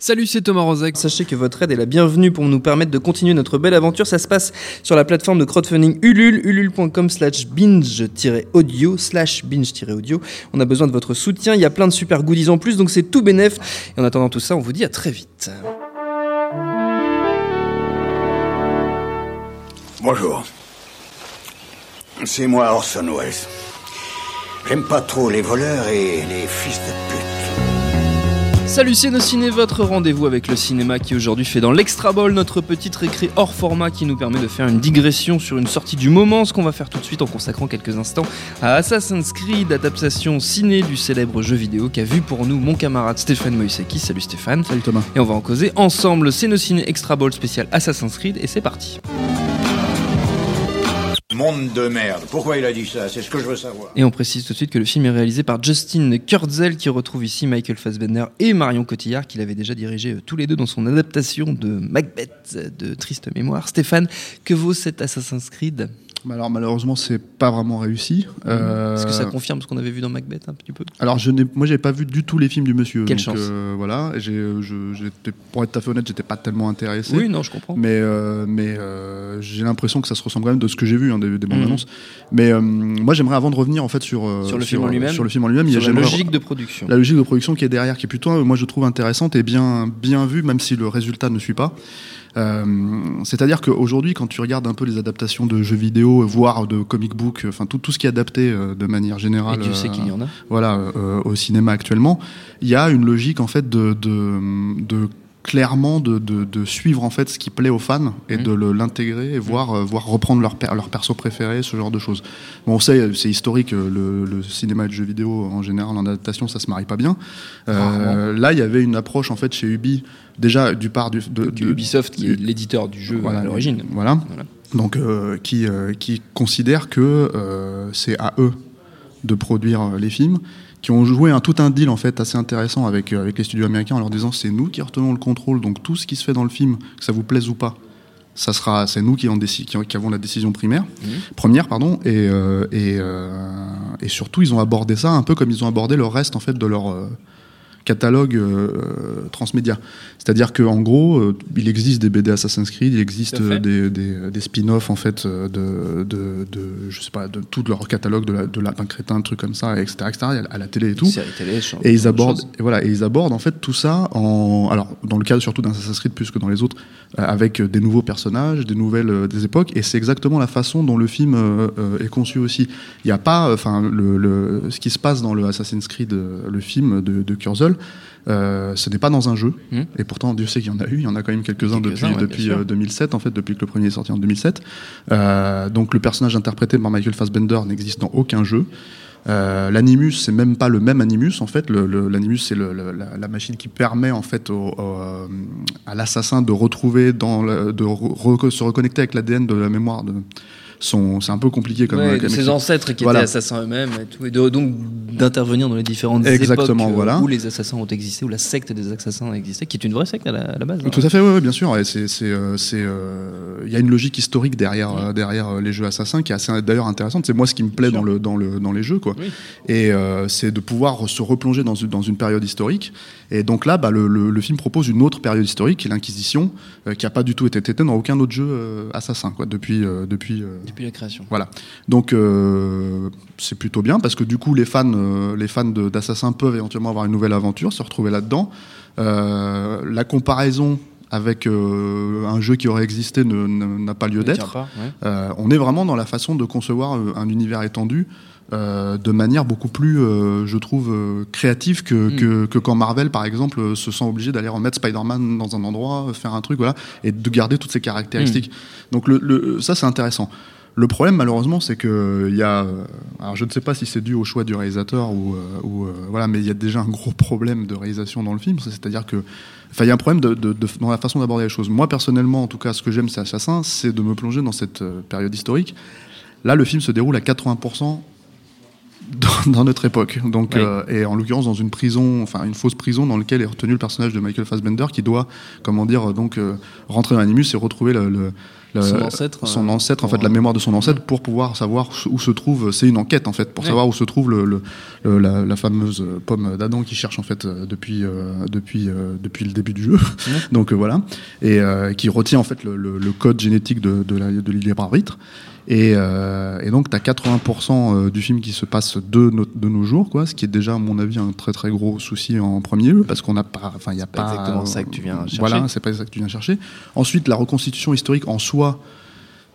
Salut, c'est Thomas Rozek. Sachez que votre aide est la bienvenue pour nous permettre de continuer notre belle aventure. Ça se passe sur la plateforme de crowdfunding Ulule, ulule.com slash binge-audio, slash binge-audio. On a besoin de votre soutien. Il y a plein de super goodies en plus, donc c'est tout bénef. Et en attendant tout ça, on vous dit à très vite. Bonjour. C'est moi Orson Welles. J'aime pas trop les voleurs et les fils de pute. Salut, ciné, votre rendez-vous avec le cinéma qui aujourd'hui fait dans l'Extra Ball notre petite récré hors format qui nous permet de faire une digression sur une sortie du moment, ce qu'on va faire tout de suite en consacrant quelques instants à Assassin's Creed, adaptation ciné du célèbre jeu vidéo qu'a vu pour nous mon camarade Stéphane Moïseki. Salut Stéphane. Salut Thomas. Et on va en causer ensemble. Ciné Extra Ball spécial Assassin's Creed et c'est parti. Monde de merde. Pourquoi il a dit ça? C'est ce que je veux savoir. Et on précise tout de suite que le film est réalisé par Justin Kurzel qui retrouve ici Michael Fassbender et Marion Cotillard qu'il avait déjà dirigé euh, tous les deux dans son adaptation de Macbeth de Triste Mémoire. Stéphane, que vaut cet Assassin's Creed? Alors malheureusement c'est pas vraiment réussi. Euh, Est-ce que ça confirme ce qu'on avait vu dans Macbeth un petit peu? Alors je n'ai, moi j'ai pas vu du tout les films du monsieur. Quelle donc, chance. euh, voilà, j'ai, je, j'étais, pour être tout à fait honnête, j'étais pas tellement intéressé. Oui, non, je comprends. Mais, euh, mais euh, j'ai l'impression que ça se ressemble quand même de ce que j'ai vu hein, des, des bandes Mhm. annonces. Mais euh, moi j'aimerais avant de revenir en fait sur euh, Sur le film en lui-même sur le film en lui-même, Sur la j'aimerais- logique de production. la logique de production qui est derrière, qui est plutôt, euh, moi je trouve intéressante et bien, bien vue, même si le résultat ne suit pas. Euh, C'est-à-dire qu'aujourd'hui, quand tu regardes un peu les adaptations de jeux vidéo, voire de comic book, enfin tout, tout ce qui est adapté euh, de manière Et générale, Dieu sait euh, qu'il y en a. voilà, au cinéma actuellement, il y a une logique en fait de, de, de clairement de, de, de suivre en fait ce qui plaît aux fans et Mhm. de l'intégrer et voir, euh, voir reprendre leur, per- leur perso préféré, ce genre de choses. Bon, on sait, c'est historique, euh, le, le cinéma et le jeu vidéo en général en adaptation, ça se marie pas bien. Euh, là, il y avait une approche en fait chez Ubi, déjà du part du, de, de- Ubisoft, qui est l'éditeur du jeu voilà, à l'origine. Voilà. Voilà. Donc, euh, qui, qui considèrent que c'est à eux de produire les films, qui ont joué un tout un deal en fait assez intéressant avec, euh, avec les studios américains en leur disant c'est nous qui retenons le contrôle, donc tout ce qui se fait dans le film, que ça vous plaise ou pas, ça sera, c'est nous qui, en déci- qui, qui avons la décision primaire, Mhm. première pardon, et, euh, et, euh, et surtout ils ont abordé ça un peu comme ils ont abordé le reste en fait de leur catalogue euh, transmédia. C'est-à-dire qu'en gros, euh, il existe des BD Assassin's Creed, il existe euh, des, des, des spin-offs en fait euh, de, de, de, je sais pas, de tout leur catalogue de, la, de Lapin Crétin, trucs comme ça, etc., etc., à la télé et tout. Télé, Et ils abordent, et voilà, et ils abordent en fait tout ça en, alors dans le cas surtout d'un Assassin's Creed plus que dans les autres, euh, avec des nouveaux personnages, des nouvelles, euh, des époques, et c'est exactement la façon dont le film euh, euh, est conçu aussi. Il n'y a pas, enfin, le, le- ce qui se passe dans le Assassin's Creed, euh, le film de, de Kurzel, euh, ce n'est pas dans un jeu, Hmm. et pourtant Dieu sait qu'il y en a eu, il y en a quand même quelques-uns depuis, Quelques-uns, ouais, depuis bien sûr. euh, 2007 en fait, depuis que le premier est sorti en 2007. Euh, donc le personnage interprété par Michael Fassbender n'existe dans aucun jeu. L'animus, c'est même pas le même animus en fait. L'animus, c'est la, la machine qui permet en fait au- au, à l'assassin de retrouver, dans le- de re- se reconnecter avec l'ADN de la mémoire de C'est un peu compliqué comme. Ouais, comme ses explique. ancêtres qui Voilà. étaient assassins eux-mêmes et tout, et de- donc d'intervenir dans les différentes Exactement, époques euh, voilà. où les assassins ont existé, où la secte des assassins a existé, qui est une vraie secte à la, à la base. hein. Tout à fait, oui, bien sûr. Et c'est, c'est, euh, c'est, euh, il y a une logique historique derrière, euh, derrière euh, les jeux assassins qui est assez d'ailleurs intéressante. C'est moi ce qui me plaît dans sûr. le, dans le, dans les jeux, quoi. Oui. Et euh, c'est de pouvoir se replonger dans une, dans une période historique. Et donc là, bah, le, le, le film propose une autre période historique, qui est l'Inquisition, euh, qui n'a pas du tout été traitée dans aucun autre jeu euh, assassin, quoi, depuis, euh, depuis. Depuis la création. voilà. Donc euh, c'est plutôt bien parce que du coup les fans, euh, les fans d'Assassin peuvent éventuellement avoir une nouvelle aventure, se retrouver là-dedans. Euh, la comparaison avec euh, un jeu qui aurait existé n'a pas lieu d'être. ouais. On est vraiment dans la façon de concevoir un univers étendu euh, de manière beaucoup plus, euh, je trouve, euh, créative que, Mm. que, que quand Marvel, par exemple, se sent obligé d'aller remettre Spider-Man dans un endroit, faire un truc, voilà, et de garder toutes ces caractéristiques. Donc le, le- ça, c'est intéressant. Le problème, malheureusement, c'est que il y a. euh, Alors, je ne sais pas si c'est dû au choix du réalisateur ou, euh, ou, euh, voilà, mais il y a déjà un gros problème de réalisation dans le film. C'est-à-dire que, enfin, il y a un problème de, de- de- dans la façon d'aborder les choses. Moi, personnellement, en tout cas, ce que j'aime, c'est Assassin, c'est de me plonger dans cette euh, période historique. Là, le film se déroule à 80% dans, dans notre époque. Donc, Oui. euh, et en l'occurrence dans une prison, enfin une fausse prison dans laquelle est retenu le personnage de Michael Fassbender qui doit, comment dire, donc euh, rentrer dans l'animus et retrouver le, le- Son ancêtre, son euh, ancêtre, en fait, la euh, mémoire de son ancêtre pour pouvoir savoir où se trouve. C'est une enquête en fait pour Ouais. savoir où se trouve le, le- le- la, la fameuse pomme d'Adam qui cherche en fait euh, depuis euh, depuis euh, depuis le début du jeu. Donc euh, voilà et euh, qui retient en fait le, le- le code génétique de de, la, de. Et, euh, et donc, tu as 80% du film qui se passe de, no- de nos jours, quoi, ce qui est déjà, à mon avis, un très très gros souci en premier lieu, parce qu'on n'a pas. Enfin, il a pas pas. exactement ça que tu viens chercher. Voilà, c'est pas ça que tu viens chercher. Ensuite, la reconstitution historique en soi,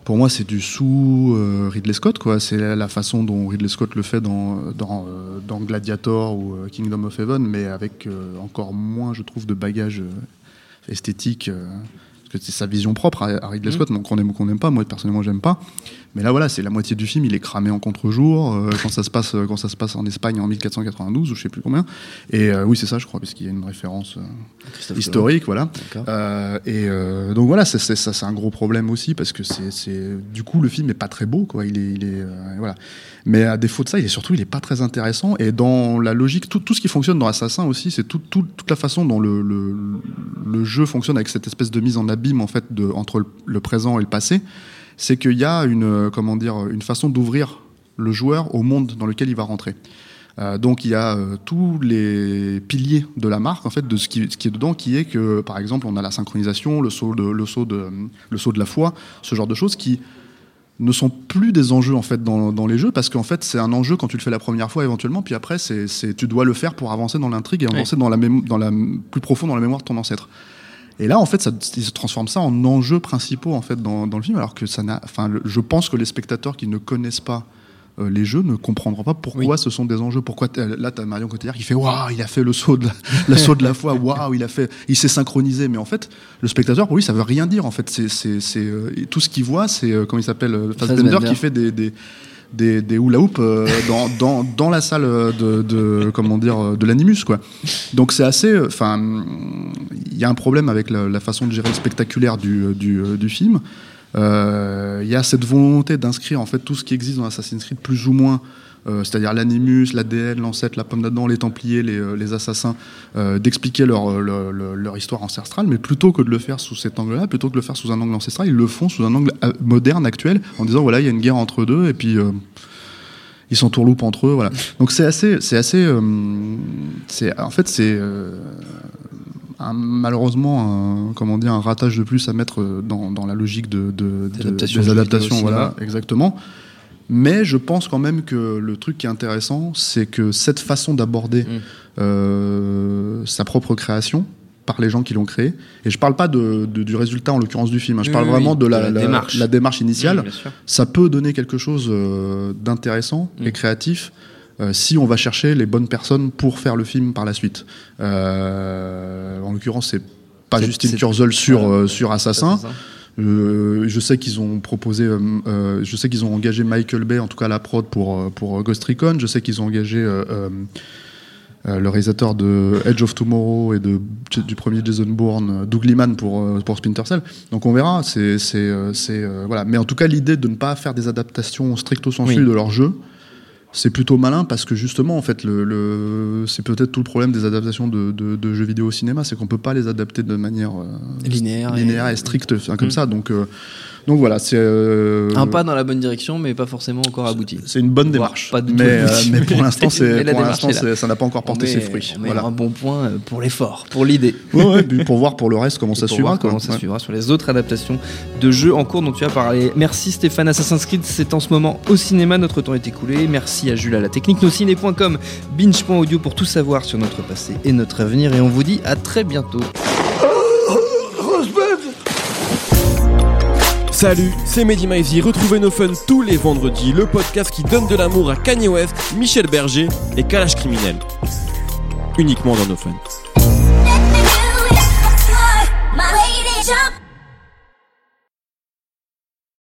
pour moi, c'est du sous euh, Ridley Scott, quoi. C'est la, la façon dont Ridley Scott le fait dans, dans, euh, dans Gladiator ou euh, Kingdom of Heaven, mais avec encore moins, je trouve, de bagage esthétique. euh, parce que c'est sa vision propre à, Ridley. Scott, donc qu'on aime ou qu'on n'aime pas. Moi, personnellement, j'aime pas. Mais là, voilà, c'est la moitié du film, il est cramé en contre-jour euh, quand ça se passe quand ça se passe en Espagne en 1492 ou je sais plus combien. Et euh, oui, c'est ça, je crois, parce qu'il y a une référence euh, historique, voilà. Euh, et euh, donc voilà, ça c'est un gros problème aussi parce que c'est, du coup le film est pas très beau, quoi. Il est, il est euh, voilà. Mais à défaut de ça, il est surtout il est pas très intéressant. Et dans la logique, tout, tout ce qui fonctionne dans Assassin aussi, c'est tout, tout- toute la façon dont le, le, le jeu fonctionne avec cette espèce de mise en abîme en fait de, entre le, présent et le passé. C'est qu'il y a une euh, comment dire une façon d'ouvrir le joueur au monde dans lequel il va rentrer. Euh, donc il y a euh, tous les piliers de la marque en fait de ce qui, ce qui est dedans qui est que par exemple on a la synchronisation le saut de le saut de le saut de la foi ce genre de choses qui ne sont plus des enjeux en fait dans, dans les jeux parce qu'en fait c'est un enjeu quand tu le fais la première fois éventuellement puis après c'est tu dois le faire pour avancer dans l'intrigue et avancer dans la dans la plus profond dans la mémoire de ton ancêtre et là en fait ça il se transforme ça en enjeux principaux en fait dans, dans le film alors que ça n'a enfin je pense que les spectateurs qui ne connaissent pas euh, les jeux ne comprendront pas pourquoi ce sont des enjeux. Pourquoi là t'as Marion Cotillard qui fait waouh il a fait le saut de la, saut de la foi waouh il a fait il s'est synchronisé mais en fait le spectateur pour lui ça veut rien dire en fait c'est euh, tout ce qu'il voit c'est euh, comment il s'appelle euh, Fassbender. qui fait des des des, des hula hoop euh, dans, dans, dans la salle de, comment dire de l'animus quoi. Donc c'est assez euh, enfin il y a un problème avec la, façon de gérer le spectaculaire du, euh, du film. Il y a cette volonté d'inscrire en fait tout ce qui existe dans Assassin's Creed plus ou moins c'est-à-dire l'animus, l'ADN, l'ancêtre, la pomme d'Adam, les Templiers, les, euh, les assassins, euh, d'expliquer leur, euh, leur, histoire ancestrale, mais plutôt que de le faire sous cet angle-là, plutôt que de le faire sous un angle ancestral, ils le font sous un angle euh, moderne, actuel, en disant voilà, il y a une guerre entre deux, et puis euh, ils s'entourloupent entre eux, voilà. Donc c'est assez, c'est assez, euh, c'est, en fait, c'est euh, un- malheureusement un, comment dire, un ratage de plus à mettre euh, dans, dans la logique de, de, Des de- adaptations des voilà, exactement. Mais je pense quand même que le truc qui est intéressant, c'est que cette façon d'aborder Mm. euh, sa propre création par les gens qui l'ont créé, et je parle pas de, de- du résultat en l'occurrence du film, hein, je parle oui, vraiment oui, de la, de la la- démarche. la démarche initiale, Oui, sûr. ça peut donner quelque chose euh, d'intéressant Mm. et créatif euh, si on va chercher les bonnes personnes pour faire le film par la suite. En l'occurrence, c'est pas Justine Kurzel sur, sur Assassin. Euh, je sais qu'ils ont proposé, euh, euh, je sais qu'ils ont engagé Michael Bay, en tout cas la prod pour pour Ghost Recon. Je sais qu'ils ont engagé euh, le réalisateur de Edge of Tomorrow et de, du premier Jason Bourne, Doug Liman pour pour Splinter Cell. Donc on verra. C'est c'est c'est voilà. Mais en tout cas l'idée de ne pas faire des adaptations stricto sensu Oui. de leur jeu. C'est plutôt malin parce que justement, en fait, le, le- c'est peut-être tout le problème des adaptations de, de- de jeux vidéo au cinéma, c'est qu'on peut pas les adapter de manière euh, Linéaire et- linéaire et stricte enfin, comme Mm. ça. Donc, euh, donc voilà, c'est euh, Un pas dans la bonne direction, mais pas forcément encore abouti. c'est une bonne démarche. pas mais, euh, mais pour l'instant, ça n'a pas encore porté ses fruits. on met Voilà. un bon point euh, pour l'effort, pour l'idée. Ouais, pour voir pour le reste comment ça suivra. comment ça Ouais. suivra sur les autres adaptations de jeux en cours dont tu as parlé. Merci Stéphane, Assassin's Creed, c'est en ce moment au cinéma, notre temps est écoulé. Merci à Jules à la technique, nosciné.com, binge.audio pour tout savoir sur notre passé et notre avenir. Et on vous dit à très bientôt. Salut, c'est Mehdi Maizy. Retrouvez nos fun tous les vendredis, le podcast qui donne de l'amour à Kanye West, Michel Berger et Kalash Criminel. Uniquement dans nos fun.